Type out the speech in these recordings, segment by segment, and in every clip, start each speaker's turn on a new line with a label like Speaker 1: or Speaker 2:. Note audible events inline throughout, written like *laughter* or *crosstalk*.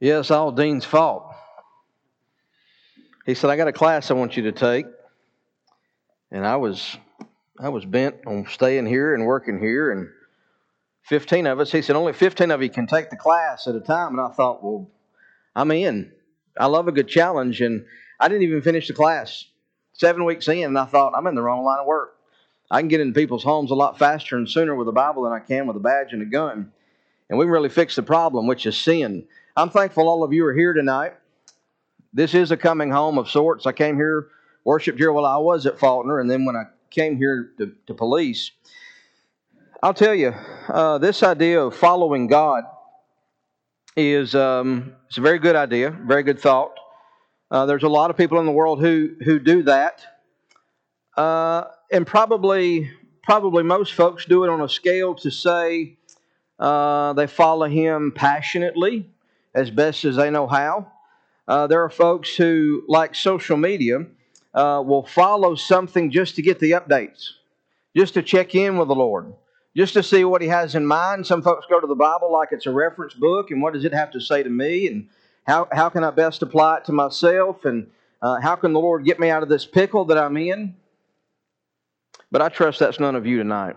Speaker 1: It's all Dean's fault. He said, I got a class I want you to take. And I was I was bent on staying here and working here and 15 of us, he said, only 15 of you can take the class at a time. And I thought, well, I'm in. I love a good challenge. And I didn't even finish the class. Seven weeks in, and I thought, I'm in the wrong line of work. I can get into people's homes a lot faster and sooner with a Bible than I can with a badge and a gun. And we really fix the problem, which is sin. I'm thankful all of you are here tonight. This is a coming home of sorts. I came here, worshiped here while I was at Faulkner, and then when I came here to, to police, I'll tell you, uh, this idea of following God is um, it's a very good idea, very good thought. Uh, there's a lot of people in the world who who do that, uh, and probably probably most folks do it on a scale to say uh, they follow Him passionately as best as they know how. Uh, there are folks who, like social media, uh, will follow something just to get the updates, just to check in with the Lord, just to see what He has in mind. Some folks go to the Bible like it's a reference book, and what does it have to say to me, and how, how can I best apply it to myself, and uh, how can the Lord get me out of this pickle that I'm in? But I trust that's none of you tonight.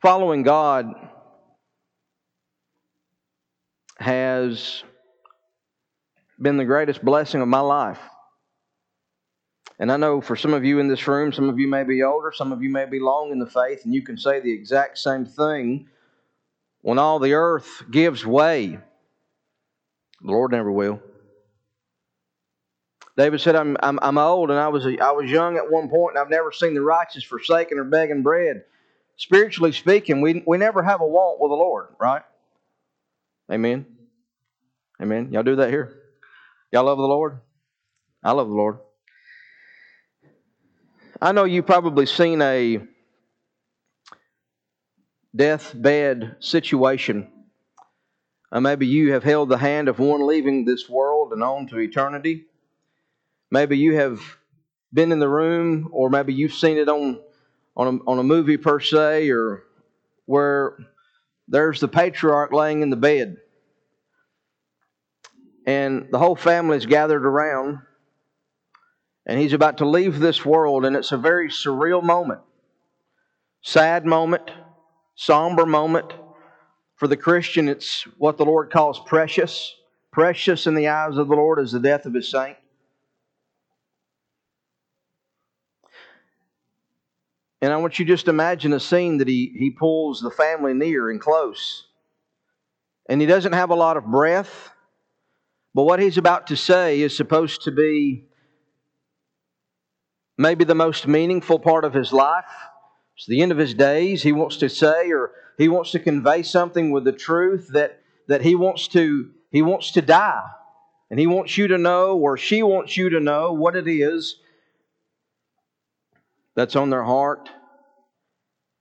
Speaker 1: Following God has been the greatest blessing of my life. And I know for some of you in this room, some of you may be older, some of you may be long in the faith, and you can say the exact same thing. When all the earth gives way, the Lord never will. David said, I'm, I'm, I'm old and I was, I was young at one point, and I've never seen the righteous forsaken or begging bread. Spiritually speaking, we, we never have a want with the Lord, right? Amen. Amen. Y'all do that here? Y'all love the Lord? I love the Lord. I know you've probably seen a deathbed situation. Uh, maybe you have held the hand of one leaving this world and on to eternity. Maybe you have been in the room, or maybe you've seen it on on a, on a movie per se, or where there's the patriarch laying in the bed and the whole family's gathered around. And he's about to leave this world and it's a very surreal moment. Sad moment somber moment. For the christian it's what the lord calls precious. Precious in the eyes of the lord is the death of his saint. And i want you just imagine a scene that he, he pulls the family near and close. And he doesn't have a lot of breath but what he's about to say is supposed to be maybe the most meaningful part of his life. It's the end of his days. He wants to say or he wants to convey something with the truth that, that he wants to he wants to die. And he wants you to know or she wants you to know what it is that's on their heart.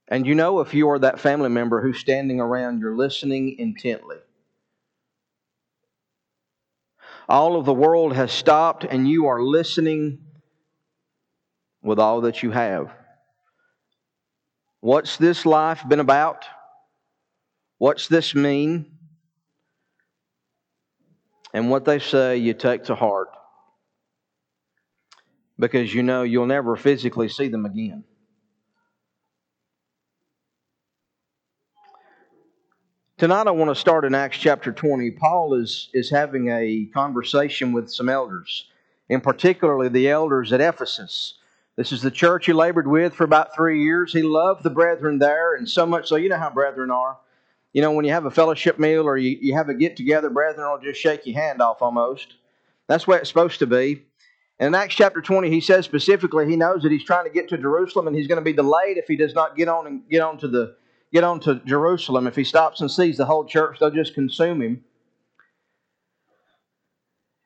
Speaker 1: And you know if you are that family member who's standing around, you're listening intently. All of the world has stopped, and you are listening with all that you have. What's this life been about? What's this mean? And what they say, you take to heart because you know you'll never physically see them again. Tonight, I want to start in Acts chapter 20. Paul is, is having a conversation with some elders, and particularly the elders at Ephesus. This is the church he labored with for about three years. He loved the brethren there, and so much so, you know how brethren are. You know, when you have a fellowship meal or you, you have a get together, brethren will just shake your hand off almost. That's the way it's supposed to be. And in Acts chapter 20, he says specifically he knows that he's trying to get to Jerusalem and he's going to be delayed if he does not get on and get on to the get on to Jerusalem. If he stops and sees the whole church, they'll just consume him.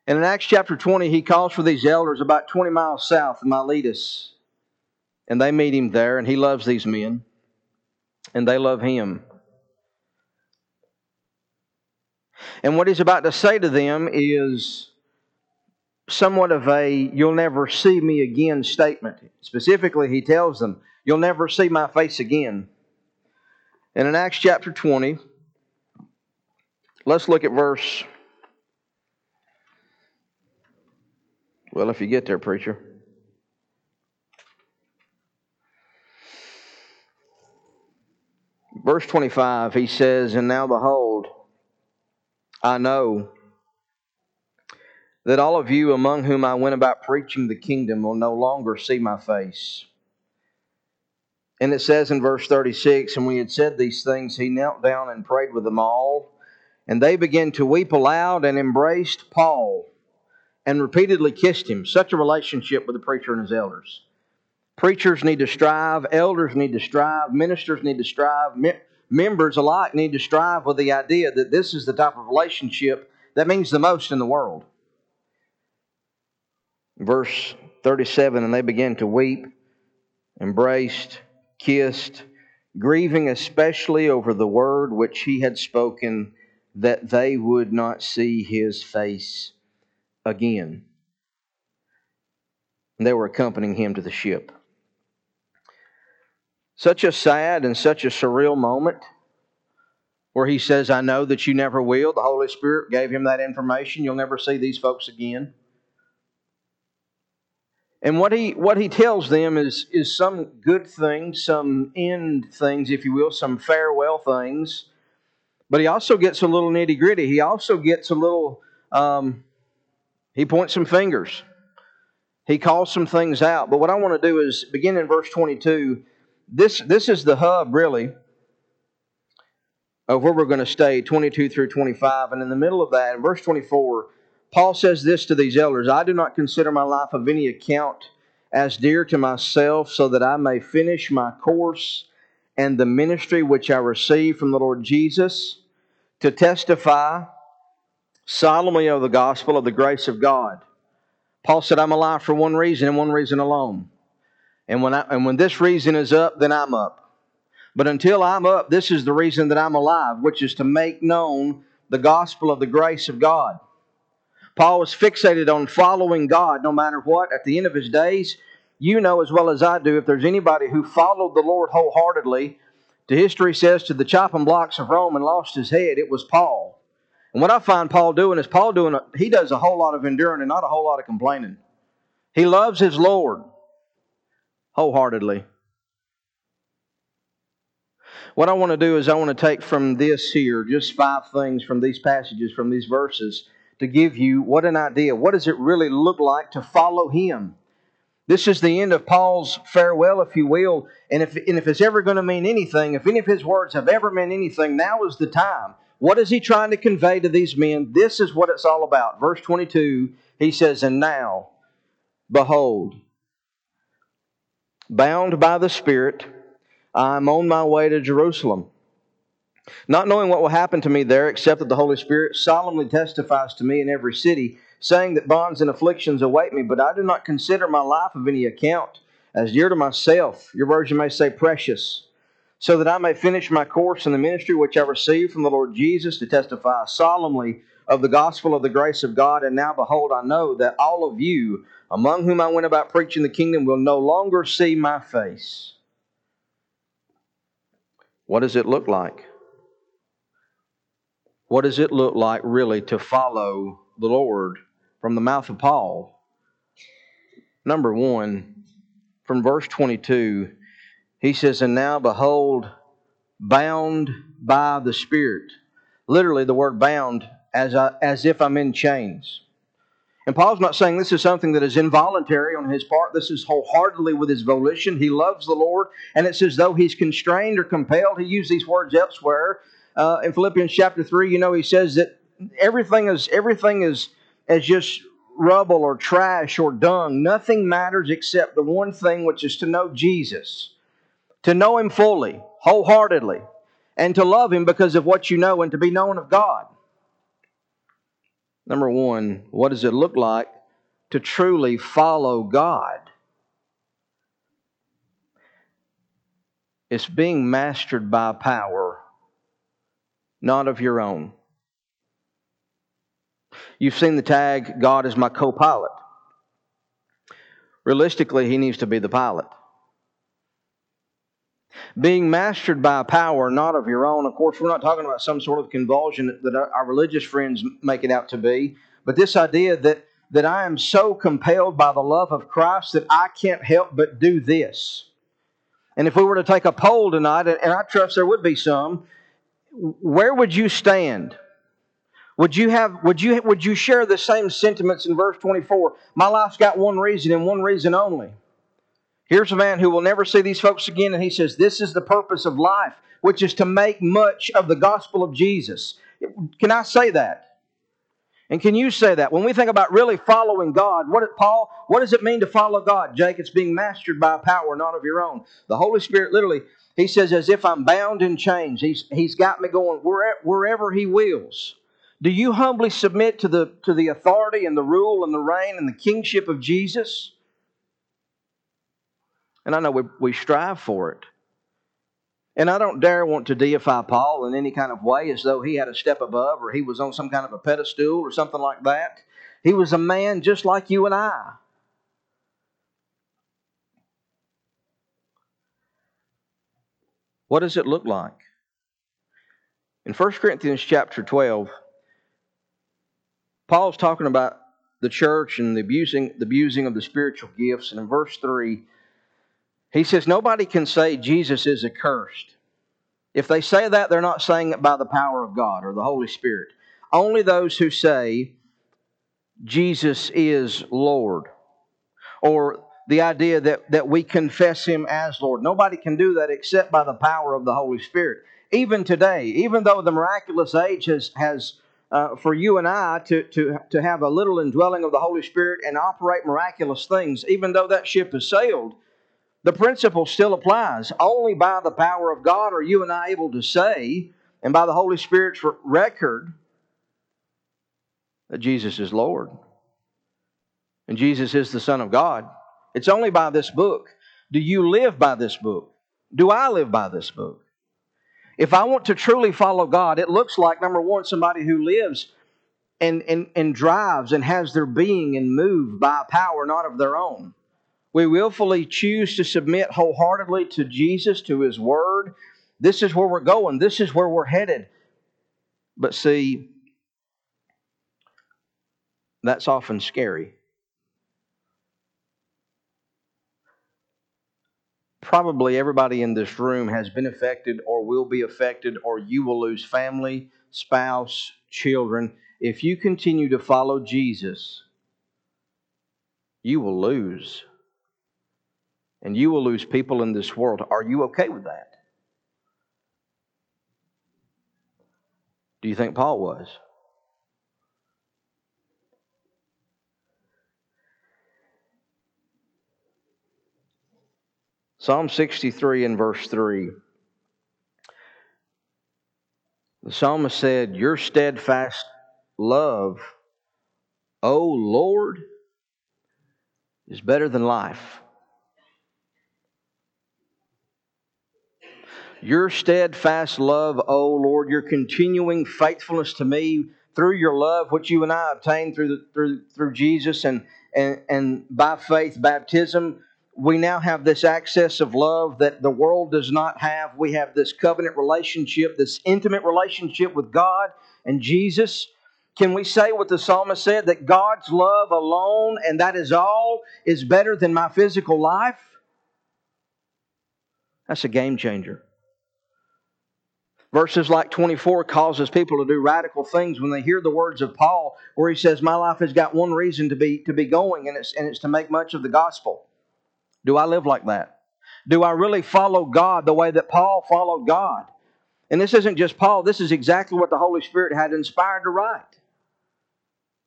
Speaker 1: And in Acts chapter 20, he calls for these elders about 20 miles south of Miletus. And they meet him there, and he loves these men, and they love him. And what he's about to say to them is somewhat of a you'll never see me again statement. Specifically, he tells them, You'll never see my face again. And in Acts chapter 20, let's look at verse. Well, if you get there, preacher. Verse 25, he says, And now behold, I know that all of you among whom I went about preaching the kingdom will no longer see my face. And it says in verse 36 And we had said these things, he knelt down and prayed with them all. And they began to weep aloud and embraced Paul and repeatedly kissed him. Such a relationship with the preacher and his elders. Preachers need to strive, elders need to strive, ministers need to strive, members alike need to strive with the idea that this is the type of relationship that means the most in the world. Verse 37 And they began to weep, embraced, kissed, grieving especially over the word which he had spoken, that they would not see his face again. And they were accompanying him to the ship. Such a sad and such a surreal moment where he says, I know that you never will. The Holy Spirit gave him that information. You'll never see these folks again. And what he what he tells them is is some good things, some end things, if you will, some farewell things. But he also gets a little nitty gritty. He also gets a little. Um, he points some fingers. He calls some things out. But what I want to do is begin in verse 22. This this is the hub really of where we're going to stay, 22 through 25. And in the middle of that, in verse 24, Paul says this to these elders I do not consider my life of any account as dear to myself, so that I may finish my course and the ministry which I received from the Lord Jesus to testify solemnly of the gospel of the grace of God. Paul said, I'm alive for one reason and one reason alone. And when, I, and when this reason is up, then I'm up. But until I'm up, this is the reason that I'm alive, which is to make known the gospel of the grace of God. Paul was fixated on following God no matter what. At the end of his days, you know as well as I do, if there's anybody who followed the Lord wholeheartedly, the history says to the chopping blocks of Rome and lost his head, it was Paul. And what I find Paul doing is Paul doing, a, he does a whole lot of enduring and not a whole lot of complaining. He loves his Lord wholeheartedly. What I want to do is I want to take from this here just five things from these passages, from these verses, to give you what an idea. What does it really look like to follow Him? This is the end of Paul's farewell, if you will. And if, and if it's ever going to mean anything, if any of his words have ever meant anything, now is the time. What is he trying to convey to these men? This is what it's all about. Verse 22, he says, And now, behold, bound by the Spirit, I am on my way to Jerusalem not knowing what will happen to me there, except that the Holy Spirit solemnly testifies to me in every city, saying that bonds and afflictions await me, but I do not consider my life of any account, as dear to myself, your version may say precious, so that I may finish my course in the ministry which I received from the Lord Jesus to testify solemnly of the gospel of the grace of God. And now, behold, I know that all of you, among whom I went about preaching the kingdom, will no longer see my face. What does it look like? What does it look like really to follow the Lord from the mouth of Paul? Number one, from verse 22, he says, And now behold, bound by the Spirit. Literally, the word bound as, I, as if I'm in chains. And Paul's not saying this is something that is involuntary on his part. This is wholeheartedly with his volition. He loves the Lord, and it's as though he's constrained or compelled. He used these words elsewhere uh, in Philippians chapter three, you know, he says that everything is everything is as just rubble or trash or dung. Nothing matters except the one thing, which is to know Jesus, to know Him fully, wholeheartedly, and to love Him because of what you know and to be known of God. Number one, what does it look like to truly follow God? It's being mastered by power not of your own. You've seen the tag, God is my co pilot. Realistically, he needs to be the pilot. Being mastered by a power not of your own. Of course, we're not talking about some sort of convulsion that our religious friends make it out to be, but this idea that, that I am so compelled by the love of Christ that I can't help but do this. And if we were to take a poll tonight, and I trust there would be some, where would you stand? Would you have would you would you share the same sentiments in verse 24? My life's got one reason and one reason only. Here's a man who will never see these folks again, and he says, This is the purpose of life, which is to make much of the gospel of Jesus. Can I say that? And can you say that? When we think about really following God, what Paul, what does it mean to follow God? Jake, it's being mastered by a power not of your own. The Holy Spirit literally, he says, as if I'm bound in chains. He's, he's got me going wherever he wills. Do you humbly submit to the, to the authority and the rule and the reign and the kingship of Jesus? And I know we, we strive for it. And I don't dare want to deify Paul in any kind of way as though he had a step above or he was on some kind of a pedestal or something like that. He was a man just like you and I. What does it look like? In 1 Corinthians chapter 12, Paul's talking about the church and the abusing, the abusing of the spiritual gifts. And in verse 3, he says, Nobody can say Jesus is accursed. If they say that, they're not saying it by the power of God or the Holy Spirit. Only those who say Jesus is Lord or the idea that, that we confess Him as Lord. Nobody can do that except by the power of the Holy Spirit. Even today, even though the miraculous age has, has uh, for you and I to, to, to have a little indwelling of the Holy Spirit and operate miraculous things, even though that ship has sailed, the principle still applies. Only by the power of God are you and I able to say, and by the Holy Spirit's record, that Jesus is Lord. And Jesus is the Son of God. It's only by this book. Do you live by this book? Do I live by this book? If I want to truly follow God, it looks like, number one, somebody who lives and, and, and drives and has their being and move by a power not of their own. We willfully choose to submit wholeheartedly to Jesus, to His Word. This is where we're going, this is where we're headed. But see, that's often scary. Probably everybody in this room has been affected or will be affected, or you will lose family, spouse, children. If you continue to follow Jesus, you will lose. And you will lose people in this world. Are you okay with that? Do you think Paul was? Psalm 63 and verse 3. The psalmist said, Your steadfast love, O Lord, is better than life. Your steadfast love, O Lord, your continuing faithfulness to me through your love, which you and I obtained through, the, through, through Jesus and, and, and by faith, baptism, we now have this access of love that the world does not have. We have this covenant relationship, this intimate relationship with God and Jesus. Can we say what the psalmist said that God's love alone, and that is all, is better than my physical life? That's a game changer. Verses like 24 causes people to do radical things when they hear the words of Paul, where he says, My life has got one reason to be, to be going, and it's, and it's to make much of the gospel. Do I live like that? Do I really follow God the way that Paul followed God? And this isn't just Paul, this is exactly what the Holy Spirit had inspired to write.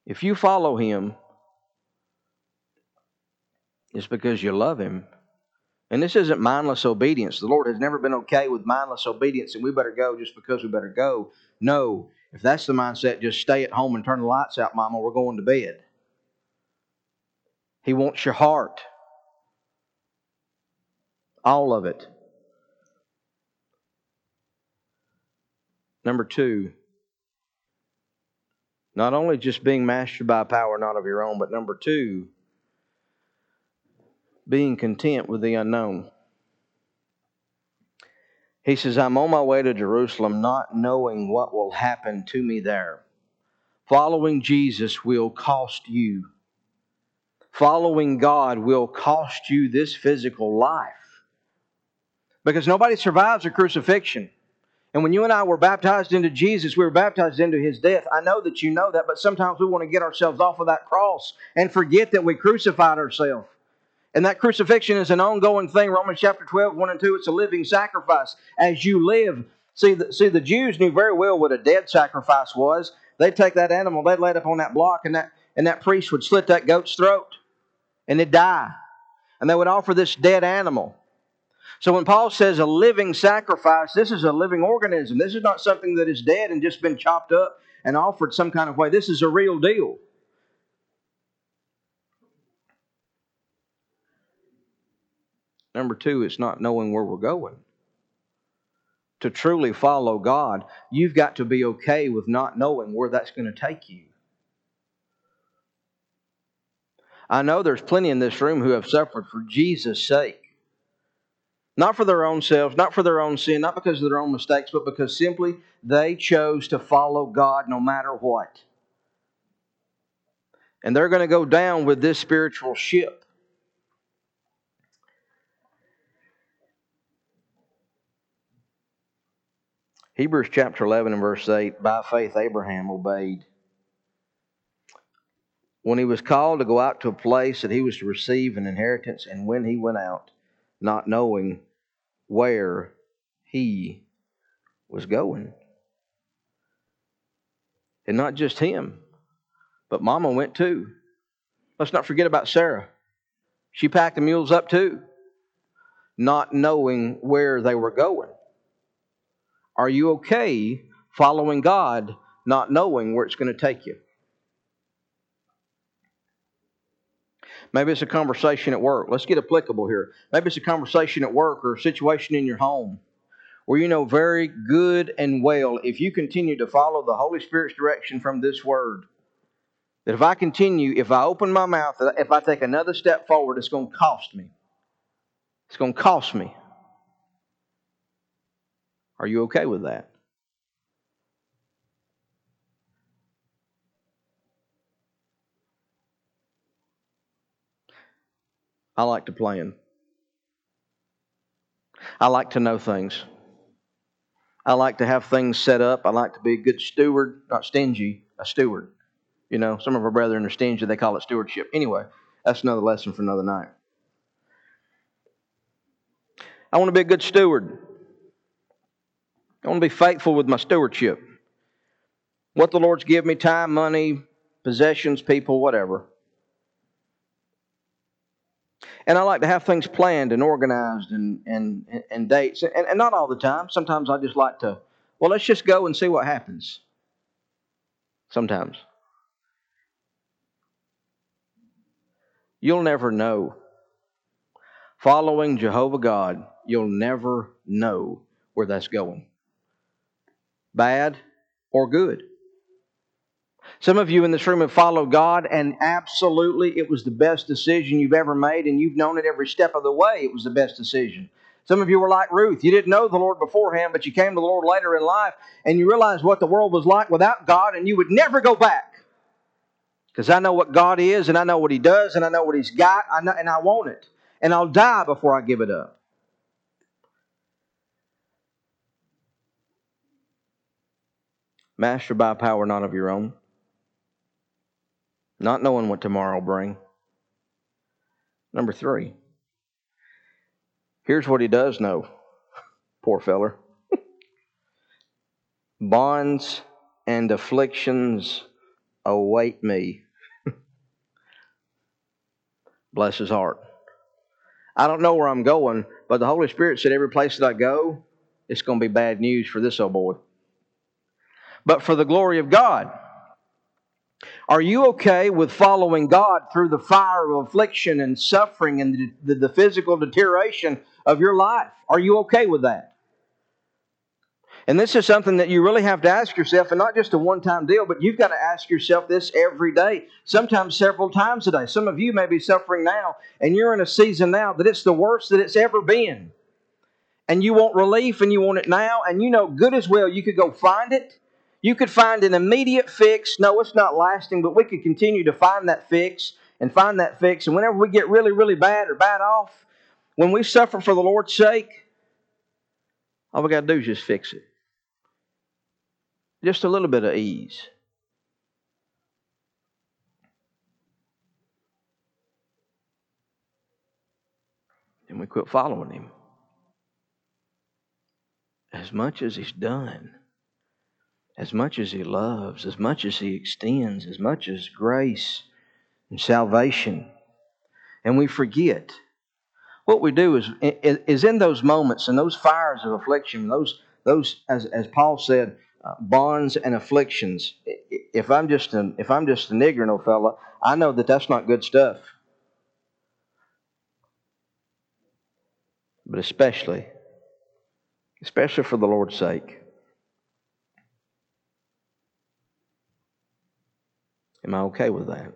Speaker 1: If you follow Him, it's because you love Him. And this isn't mindless obedience. The Lord has never been okay with mindless obedience and we better go just because we better go. No, if that's the mindset, just stay at home and turn the lights out, Mama. We're going to bed. He wants your heart. All of it. Number two, not only just being mastered by power not of your own, but number two, being content with the unknown. He says, I'm on my way to Jerusalem not knowing what will happen to me there. Following Jesus will cost you. Following God will cost you this physical life. Because nobody survives a crucifixion. And when you and I were baptized into Jesus, we were baptized into his death. I know that you know that, but sometimes we want to get ourselves off of that cross and forget that we crucified ourselves. And that crucifixion is an ongoing thing. Romans chapter 12, 1 and 2, it's a living sacrifice. As you live, see the, see, the Jews knew very well what a dead sacrifice was. They'd take that animal, they'd lay it up on that block, and that, and that priest would slit that goat's throat, and it'd die. And they would offer this dead animal. So when Paul says a living sacrifice, this is a living organism. This is not something that is dead and just been chopped up and offered some kind of way. This is a real deal. Number two, it's not knowing where we're going. To truly follow God, you've got to be okay with not knowing where that's going to take you. I know there's plenty in this room who have suffered for Jesus' sake. Not for their own selves, not for their own sin, not because of their own mistakes, but because simply they chose to follow God no matter what. And they're going to go down with this spiritual ship. Hebrews chapter 11 and verse 8 By faith, Abraham obeyed. When he was called to go out to a place that he was to receive an inheritance, and when he went out, not knowing where he was going. And not just him, but Mama went too. Let's not forget about Sarah. She packed the mules up too, not knowing where they were going. Are you okay following God, not knowing where it's going to take you? Maybe it's a conversation at work. Let's get applicable here. Maybe it's a conversation at work or a situation in your home where you know very good and well if you continue to follow the Holy Spirit's direction from this word, that if I continue, if I open my mouth, if I take another step forward, it's going to cost me. It's going to cost me. Are you okay with that? I like to plan. I like to know things. I like to have things set up. I like to be a good steward, not stingy, a steward. You know, some of our brethren are stingy, they call it stewardship. Anyway, that's another lesson for another night. I want to be a good steward. I want to be faithful with my stewardship. What the Lord's given me time, money, possessions, people, whatever. And I like to have things planned and organized and, and, and dates. And, and not all the time. Sometimes I just like to, well, let's just go and see what happens. Sometimes. You'll never know. Following Jehovah God, you'll never know where that's going bad or good. Some of you in this room have followed God, and absolutely it was the best decision you've ever made, and you've known it every step of the way. It was the best decision. Some of you were like Ruth. You didn't know the Lord beforehand, but you came to the Lord later in life, and you realized what the world was like without God, and you would never go back. Because I know what God is, and I know what He does, and I know what He's got, know, and I want it. And I'll die before I give it up. Master by power not of your own, not knowing what tomorrow will bring. Number three, here's what he does know. Poor feller. *laughs* Bonds and afflictions await me. *laughs* Bless his heart. I don't know where I'm going, but the Holy Spirit said every place that I go, it's going to be bad news for this old boy but for the glory of God. Are you okay with following God through the fire of affliction and suffering and the, the, the, physical deterioration of your life? Are you okay with that? And this is something that you really have to ask yourself, and not just a one time deal, but you've got to ask yourself this every day, sometimes several times a day. Some of you may be suffering now, and you're in a season now that it's the worst that it's ever been. and you want relief and you want it now, and you know good as well you could go find it. You could find an immediate fix. No, it's not lasting, but we could continue to find that fix and find that fix. And whenever we get really, really bad or bad off, when we suffer for the Lord's sake, all we got to do is just fix it. Just a little bit of ease. And we quit following Him. As much as He's done, as much as He loves, as much as He extends, as much as grace and salvation, and we forget what we do is is in those moments and those fires of affliction, those those as as Paul said, uh, bonds and afflictions. If I'm just an if I'm just an ignorant old fella, I know that that's not good stuff. But especially, especially for the Lord's sake. Am I okay with that?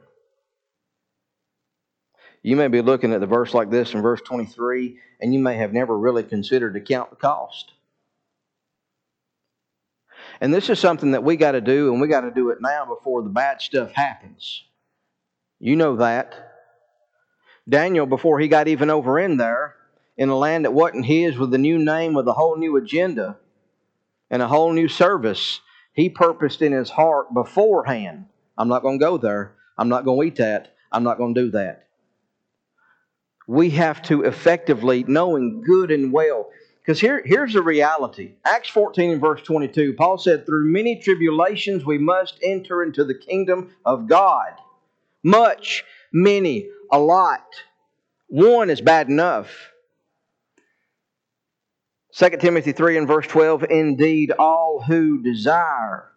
Speaker 1: You may be looking at the verse like this in verse 23, and you may have never really considered to count the cost. And this is something that we got to do, and we got to do it now before the bad stuff happens. You know that. Daniel, before he got even over in there, in a land that wasn't his, with a new name, with a whole new agenda, and a whole new service, he purposed in his heart beforehand I'm not going to go there. I'm not going to eat that. I'm not going to do that we have to effectively, knowing good and well, because here, here's the reality. Acts 14 and verse 22, Paul said, Through many tribulations we must enter into the kingdom of God. Much, many, a lot. One is bad enough. 2 Timothy 3 and verse 12, Indeed, all who desire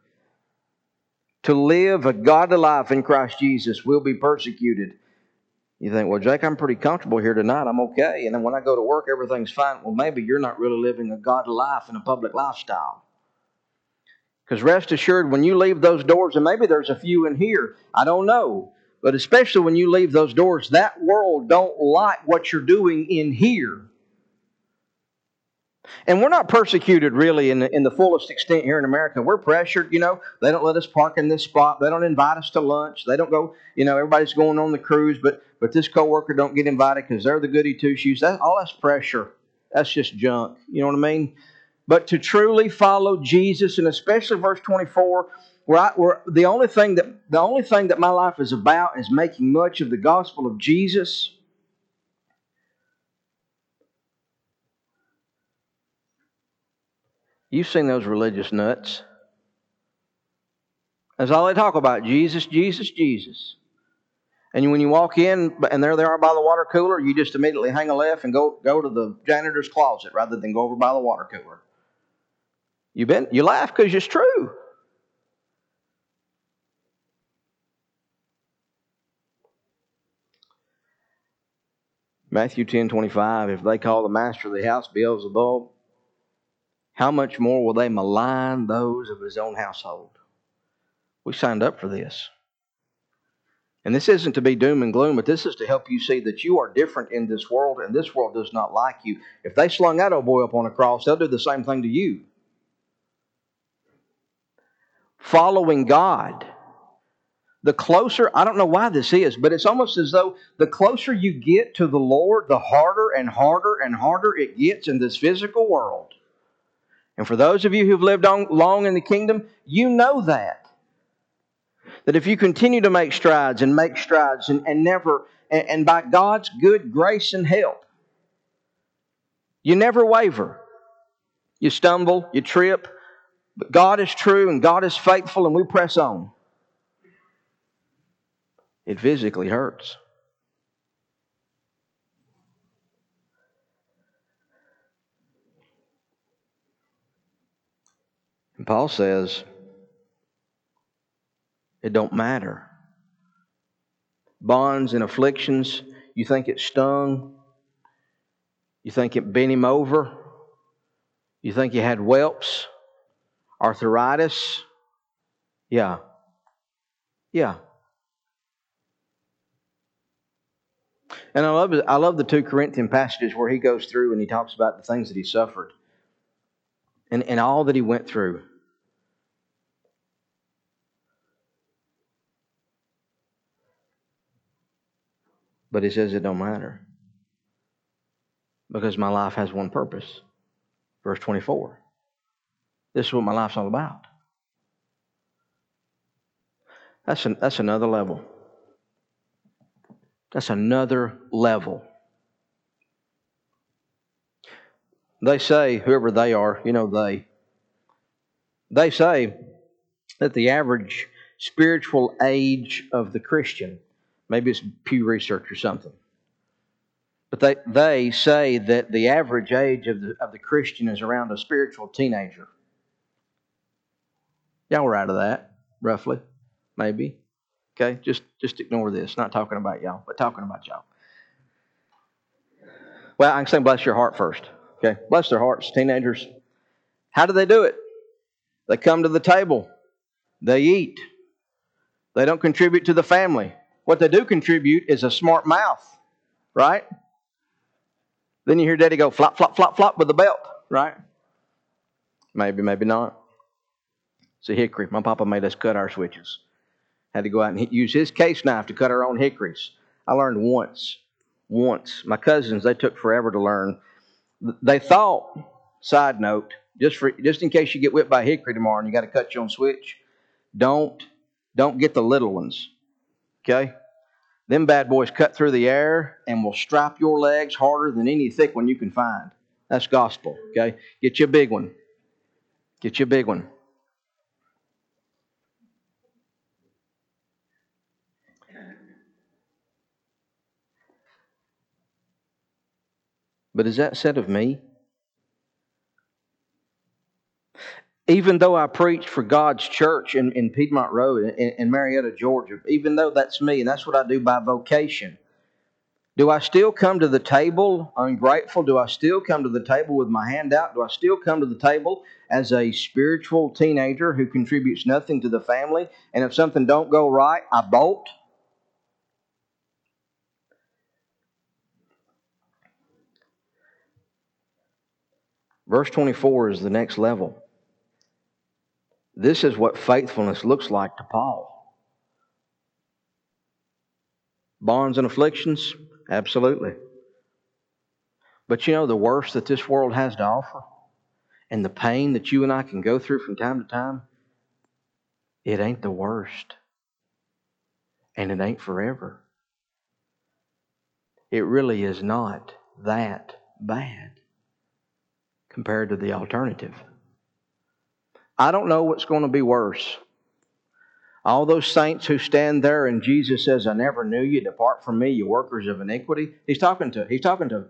Speaker 1: to live a godly life in Christ Jesus will be persecuted. You think, well, Jake, I'm pretty comfortable here tonight. I'm okay. And then when I go to work, everything's fine. Well, maybe you're not really living a godly life and a public lifestyle. Because rest assured, when you leave those doors, and maybe there's a few in here, I don't know, but especially when you leave those doors, that world don't like what you're doing in here. And we're not persecuted really in the, in the fullest extent here in America. We're pressured, you know. They don't let us park in this spot. They don't invite us to lunch. They don't go, you know, everybody's going on the cruise, but but this coworker don't get invited because they're the goody two shoes. That all that's pressure. That's just junk. You know what I mean? But to truly follow Jesus, and especially verse 24, where, I, where the only thing that the only thing that my life is about is making much of the gospel of Jesus You've seen those religious nuts. That's all they talk about Jesus, Jesus, Jesus. And when you walk in and there they are by the water cooler, you just immediately hang a left and go, go to the janitor's closet rather than go over by the water cooler. You been you laugh because it's true. Matthew ten twenty five. If they call the master of the house Beelzebub, how much more will they malign those of his own household? We signed up for this. And this isn't to be doom and gloom, but this is to help you see that you are different in this world, and this world does not like you. If they slung that old boy up on a cross, they'll do the same thing to you. Following God. The closer, I don't know why this is, but it's almost as though the closer you get to the Lord, the harder and harder and harder it gets in this physical world. And for those of you who've lived on, long in the kingdom, you know that. That if you continue to make strides and make strides and, and never, and, and by God's good grace and help, you never waver. You stumble, you trip, but God is true and God is faithful and we press on. It physically hurts. And Paul says, it don't matter. Bonds and afflictions, you think it stung? You think it bent him over? You think he had whelps? Arthritis? Yeah. Yeah. And I love. I love the two Corinthian passages where he goes through and he talks about the things that he suffered and, and all that he went through. But he says it don't matter. Because my life has one purpose. Verse 24. This is what my life's all about. That's, an, that's another level. That's another level. They say, whoever they are, you know, they, they say that the average spiritual age of the Christian, maybe it's Pew Research or something, but they, they say that the average age of the, of the Christian is around a spiritual teenager. Y'all were out of that, roughly, maybe. Okay, just just ignore this. Not talking about y'all, but talking about y'all. Well, I can say bless your heart first. Okay, bless their hearts, teenagers. How do they do it? They come to the table. They eat. They don't contribute to the family. What they do contribute is a smart mouth, right? Then you hear daddy go flop, flop, flop, flop with the belt, right? Maybe, maybe not. It's a hickory. My papa made us cut our switches. Had to go out and use his case knife to cut our own hickories. I learned once. Once. My cousins, they took forever to learn. They thought, side note, just for just in case you get whipped by hickory tomorrow and you got to cut your own switch, don't don't get the little ones. Okay? Them bad boys cut through the air and will strap your legs harder than any thick one you can find. That's gospel. Okay? Get you a big one. Get you a big one. But is that said of me? Even though I preach for God's church in, in Piedmont Road in, in Marietta, Georgia, even though that's me and that's what I do by vocation, do I still come to the table ungrateful? Do I still come to the table with my hand out? Do I still come to the table as a spiritual teenager who contributes nothing to the family? And if something don't go right, I bolt? Verse 24 is the next level. This is what faithfulness looks like to Paul. Bonds and afflictions? Absolutely. But you know the worst that this world has to offer? And the pain that you and I can go through from time to time? It ain't the worst. And it ain't forever. It really is not that bad compared to the alternative. I don't know what's going to be worse. All those saints who stand there and Jesus says, I never knew you, depart from me, you workers of iniquity. He's talking to he's talking to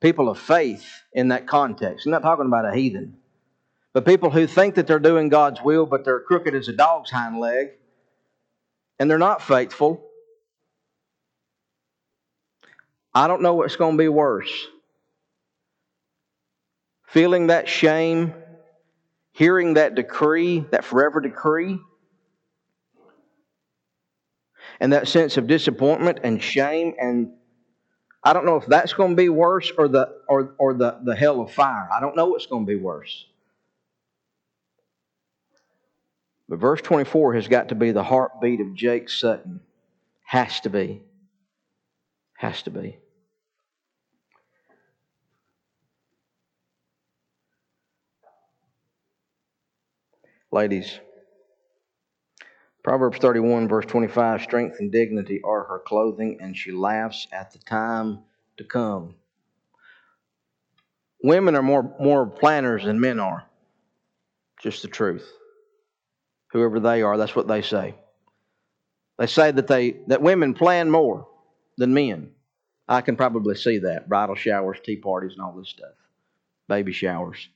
Speaker 1: people of faith in that context. He's not talking about a heathen. But people who think that they're doing God's will, but they're crooked as a dog's hind leg, and they're not faithful. I don't know what's going to be worse feeling that shame, hearing that decree, that forever decree, and that sense of disappointment and shame and I don't know if that's going to be worse or the or or the, the hell of fire. I don't know what's going to be worse. But verse 24 has got to be the heartbeat of Jake Sutton. Has to be. Has to be. Ladies, Proverbs 31, verse 25 strength and dignity are her clothing, and she laughs at the time to come. Women are more, more planners than men are. Just the truth. Whoever they are, that's what they say. They say that they that women plan more than men. I can probably see that. Bridal showers, tea parties, and all this stuff. Baby showers.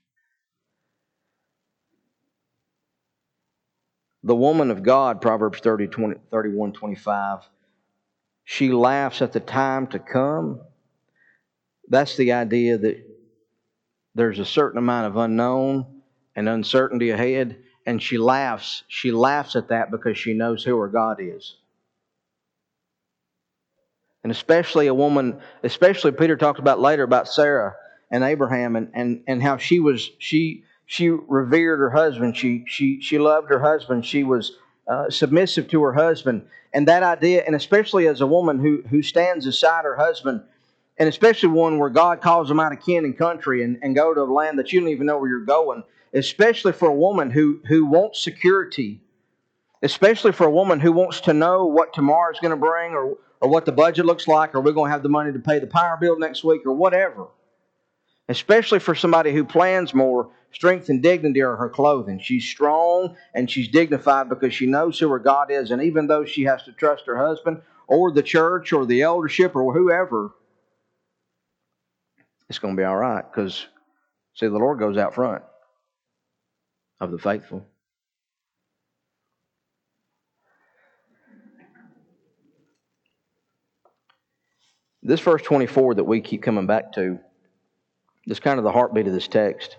Speaker 1: The woman of God, Proverbs 30, 20, 31, 25, she laughs at the time to come. That's the idea that there's a certain amount of unknown and uncertainty ahead, and she laughs. She laughs at that because she knows who her God is. And especially a woman, especially Peter talks about later about Sarah and Abraham and, and, and how she was she she revered her husband. She she she loved her husband. She was uh, submissive to her husband. And that idea, and especially as a woman who who stands aside her husband, and especially one where God calls them out of kin and country and, and go to a land that you don't even know where you're going, especially for a woman who who wants security, especially for a woman who wants to know what tomorrow is going to bring or or what the budget looks like, or we're going to have the money to pay the power bill next week, or whatever. Especially for somebody who plans more, strength and dignity are her clothing. She's strong and she's dignified because she knows who her God is, and even though she has to trust her husband or the church or the eldership or whoever, it's going to be all right because, see, the Lord goes out front of the faithful. This verse 24 that we keep coming back to is kind of the heartbeat of this text.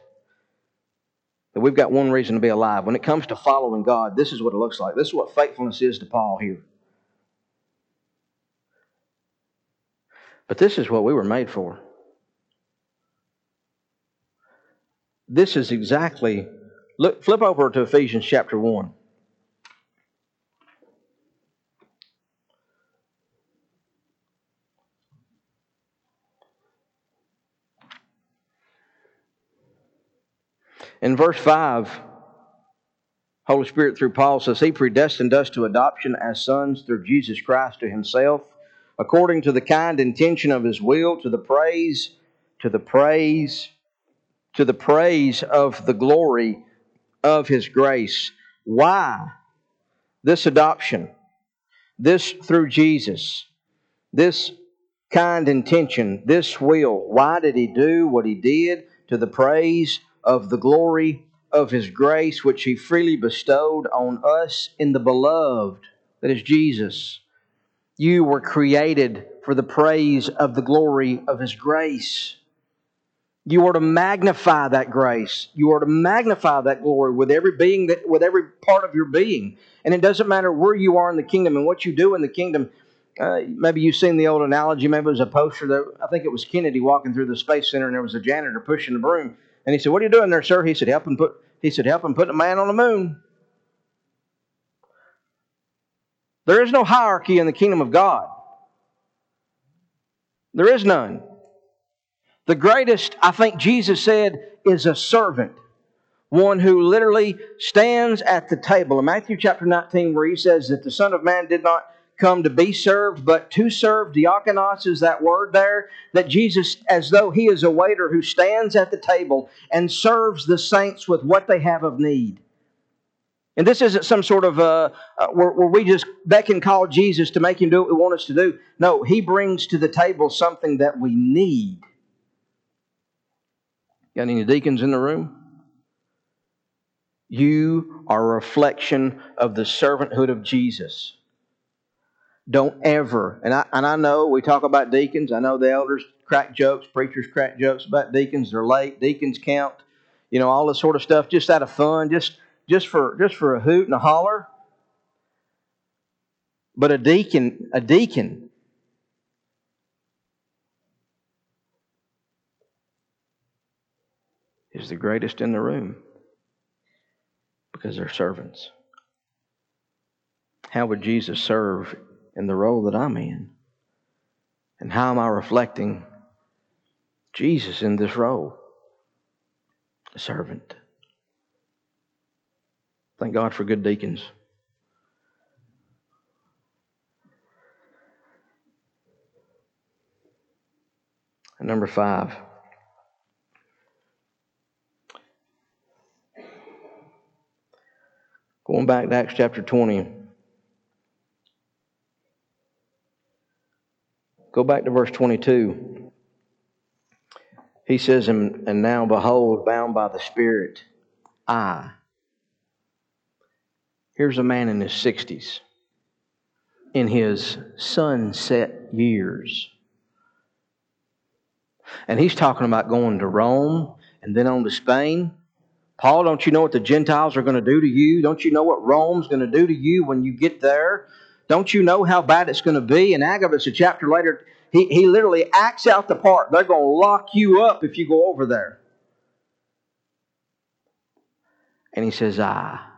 Speaker 1: That we've got one reason to be alive. When it comes to following God, this is what it looks like. This is what faithfulness is to Paul here. But this is what we were made for. This is exactly, look, flip over to Ephesians chapter 1. In verse 5, Holy Spirit through Paul says, He predestined us to adoption as sons through Jesus Christ to Himself, according to the kind intention of His will, to the praise, to the praise, to the praise of the glory of His grace. Why? This adoption, this through Jesus, this kind intention, this will. Why did He do what He did? To the praise of the glory of his grace, which he freely bestowed on us in the beloved, that is Jesus. You were created for the praise of the glory of his grace. You are to magnify that grace. You are to magnify that glory with every being that with every part of your being. And it doesn't matter where you are in the kingdom and what you do in the kingdom. Uh, maybe you've seen the old analogy. Maybe it was a poster that I think it was Kennedy walking through the space center, and there was a janitor pushing the broom. And he said, What are you doing there, sir? He said, Help him put he said, Help him put a man on the moon. There is no hierarchy in the kingdom of God. There is none. The greatest, I think Jesus said, is a servant. One who literally stands at the table. In Matthew chapter 19, where he says that the Son of Man did not come to be served, but to serve. Diakonos is that word there, that Jesus, as though he is a waiter who stands at the table and serves the saints with what they have of need. And this isn't some sort of uh, uh, where, where we just beckon call Jesus to make him do what we want us to do. No, he brings to the table something that we need. Got any deacons in the room? You are a reflection of the servanthood of Jesus. Don't ever, and I, and I know we talk about deacons. I know the elders crack jokes, preachers crack jokes about deacons. They're late. Deacons count, you know, all this sort of stuff, just out of fun, just just for just for a hoot and a holler. But a deacon, a deacon, is the greatest in the room because they're servants. How would Jesus serve in the role that I'm in? And how am I reflecting Jesus in this role? A servant. Thank God for good deacons. And number five. Going back to Acts chapter 20. Go back to verse 22. He says, And, and now behold, bound by the Spirit, I. Here's a man in his 60s, in his sunset years. And he's talking about going to Rome and then on to Spain. Paul, don't you know what the Gentiles are going to do to you? Don't you know what Rome's going to do to you when you get there? Don't you know how bad it's going to be? And Agabus, a chapter later, he, he literally acts out the part. They're going to lock you up if you go over there. And he says, Ah,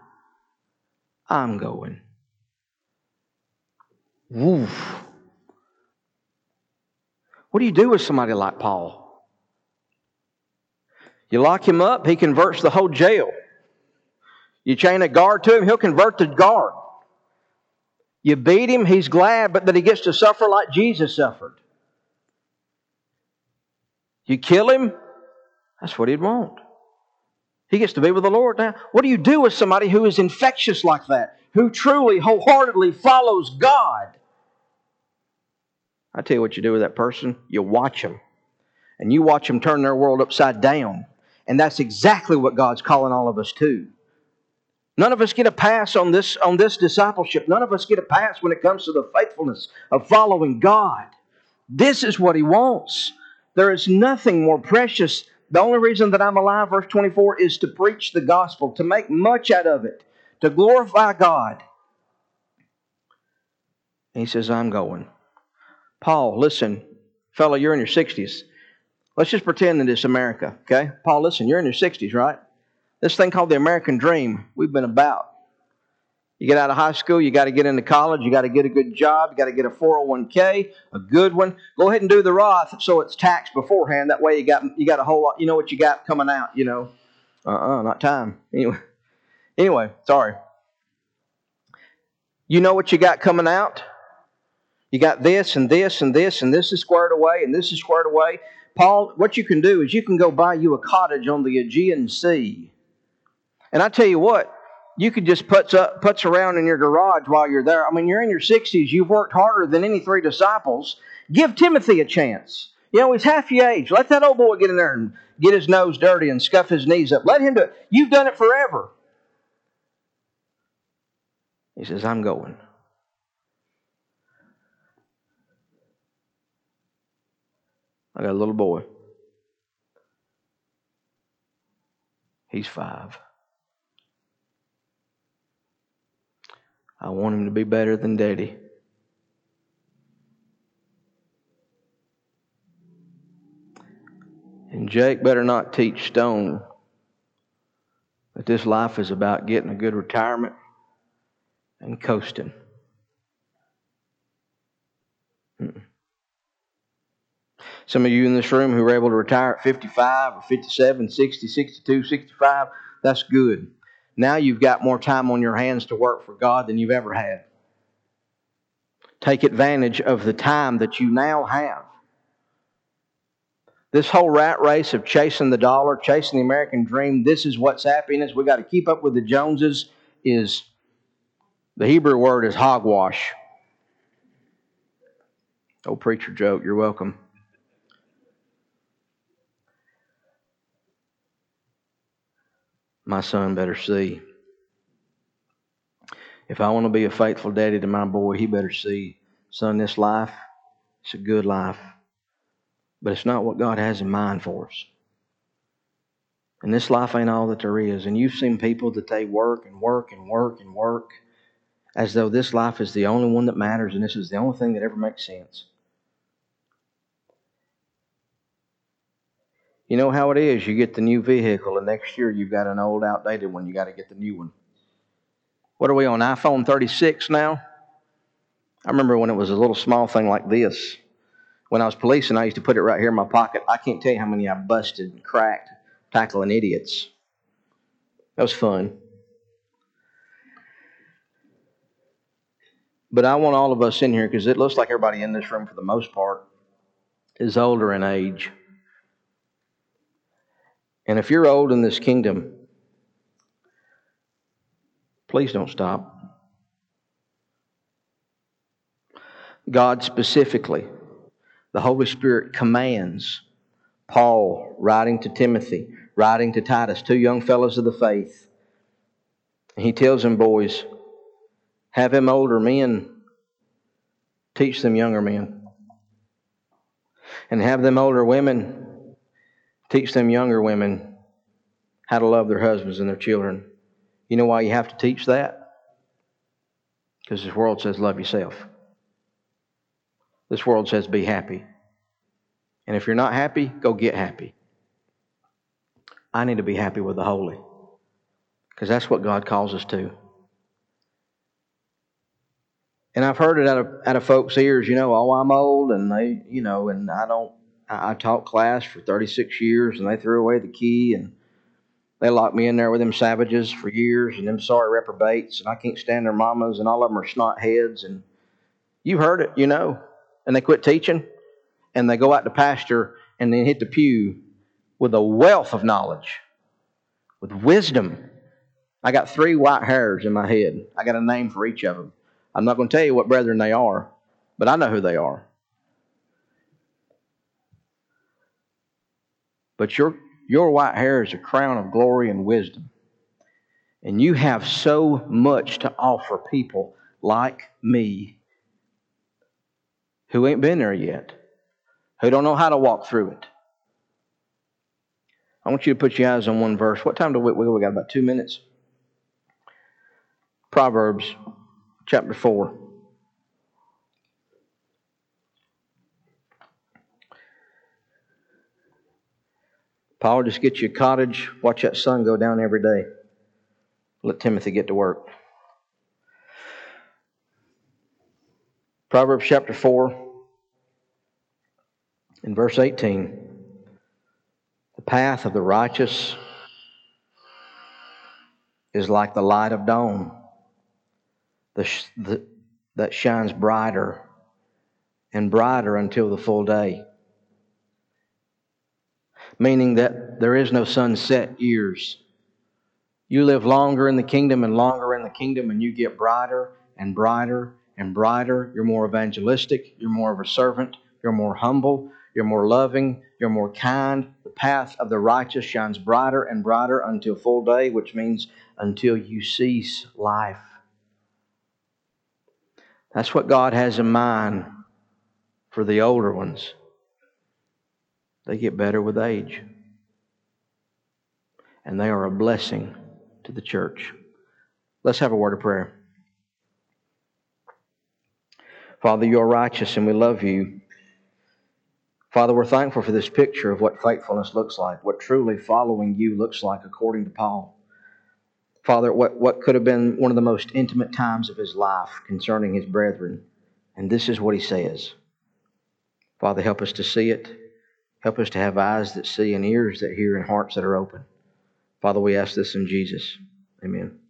Speaker 1: I'm going. Woof. What do you do with somebody like Paul? You lock him up, he converts the whole jail. You chain a guard to him, he'll convert the guard. You beat him, he's glad, but that he gets to suffer like Jesus suffered. You kill him, that's what he'd want. He gets to be with the Lord now. What do you do with somebody who is infectious like that? Who truly, wholeheartedly follows God? I tell you what you do with that person. You watch them. And you watch them turn their world upside down. And that's exactly what God's calling all of us to. None of us get a pass on this, on this discipleship. None of us get a pass when it comes to the faithfulness of following God. This is what He wants. There is nothing more precious the only reason that I'm alive, verse 24, is to preach the gospel, to make much out of it, to glorify God. He says, I'm going. Paul, listen, fellow, you're in your 60s. Let's just pretend that it's America, okay? Paul, listen, you're in your 60s, right? This thing called the American dream, we've been about. You get out of high school, you got to get into college, you got to get a good job, you got to get a 401k, a good one. Go ahead and do the Roth so it's taxed beforehand. That way you got you got a whole lot, you know what you got coming out, you know. Uh-uh, not time. Anyway. Anyway, sorry. You know what you got coming out? You got this and this and this and this is squared away and this is squared away. Paul, what you can do is you can go buy you a cottage on the Aegean Sea. And I tell you what, you could just putz up putz around in your garage while you're there. I mean, you're in your 60s. You've worked harder than any three disciples. Give Timothy a chance. You know, he's half your age. Let that old boy get in there and get his nose dirty and scuff his knees up. Let him do it. You've done it forever. He says, I'm going. I got a little boy. He's five. I want him to be better than daddy. And Jake better not teach Stone that this life is about getting a good retirement and coasting. Some of you in this room who were able to retire at 55 or 57, 60, 62, 65, that's good. Now you've got more time on your hands to work for God than you've ever had. Take advantage of the time that you now have. This whole rat race of chasing the dollar, chasing the American dream, this is what's happiness. We've got to keep up with the Joneses is the Hebrew word is hogwash. Old preacher joke, you're welcome. My son better see. If I want to be a faithful daddy to my boy, he better see, son, this life, it's a good life, but it's not what God has in mind for us. And this life ain't all that there is. And you've seen people that they work and work and work and work as though this life is the only one that matters and this is the only thing that ever makes sense. You know how it is. You get the new vehicle, and next year you've got an old, outdated one. You got to get the new one. What are we on? iPhone 36 now? I remember when it was a little small thing like this. When I was policing, I used to put it right here in my pocket. I can't tell you how many I busted and cracked tackling idiots. That was fun. But I want all of us in here because it looks like everybody in this room, for the most part, is older in age. And if you're old in this kingdom, please don't stop. God specifically, the Holy Spirit commands Paul, writing to Timothy, writing to Titus, two young fellows of the faith. He tells them, boys, have them older men teach them younger men. And have them older women Teach them younger women how to love their husbands and their children. You know why you have to teach that? Because this world says love yourself. This world says be happy. And if you're not happy, go get happy. I need to be happy with the holy. Because that's what God calls us to. And I've heard it out of, out of folks' ears, you know, oh, I'm old, and they, you know, and I don't, I, taught class for 36 years, and they threw away the key, and they locked me in there with them savages for years, and them sorry reprobates, and I can't stand their mamas, and all of them are snot heads, and you've heard it, you know, and they quit teaching, and they go out to pasture, and then hit the pew with a wealth of knowledge, with wisdom. I got three white hairs in my head. I got a name for each of them. I'm not going to tell you what brethren they are, but I know who they are. But your, your white hair is a crown of glory and wisdom. And you have so much to offer people like me who ain't been there yet, who don't know how to walk through it. I want you to put your eyes on one verse. What time do we, we got? About two minutes. Proverbs chapter 4. Paul, just get you a cottage, watch that sun go down every day. Let Timothy get to work. Proverbs chapter 4, in verse 18. The path of the righteous is like the light of dawn the, the, that shines brighter and brighter until the full day. Meaning that there is no sunset years. You live longer in the kingdom and longer in the kingdom, and you get brighter and brighter and brighter. You're more evangelistic. You're more of a servant. You're more humble. You're more loving. You're more kind. The path of the righteous shines brighter and brighter until full day, which means until you cease life. That's what God has in mind for the older ones. They get better with age. And they are a blessing to the church. Let's have a word of prayer. Father, you are righteous and we love you. Father, we're thankful for this picture of what faithfulness looks like, what truly following you looks like, according to Paul. Father, what, what could have been one of the most intimate times of his life concerning his brethren. And this is what he says. Father, help us to see it. Help us to have eyes that see and ears that hear and hearts that are open. Father, we ask this in Jesus. Amen.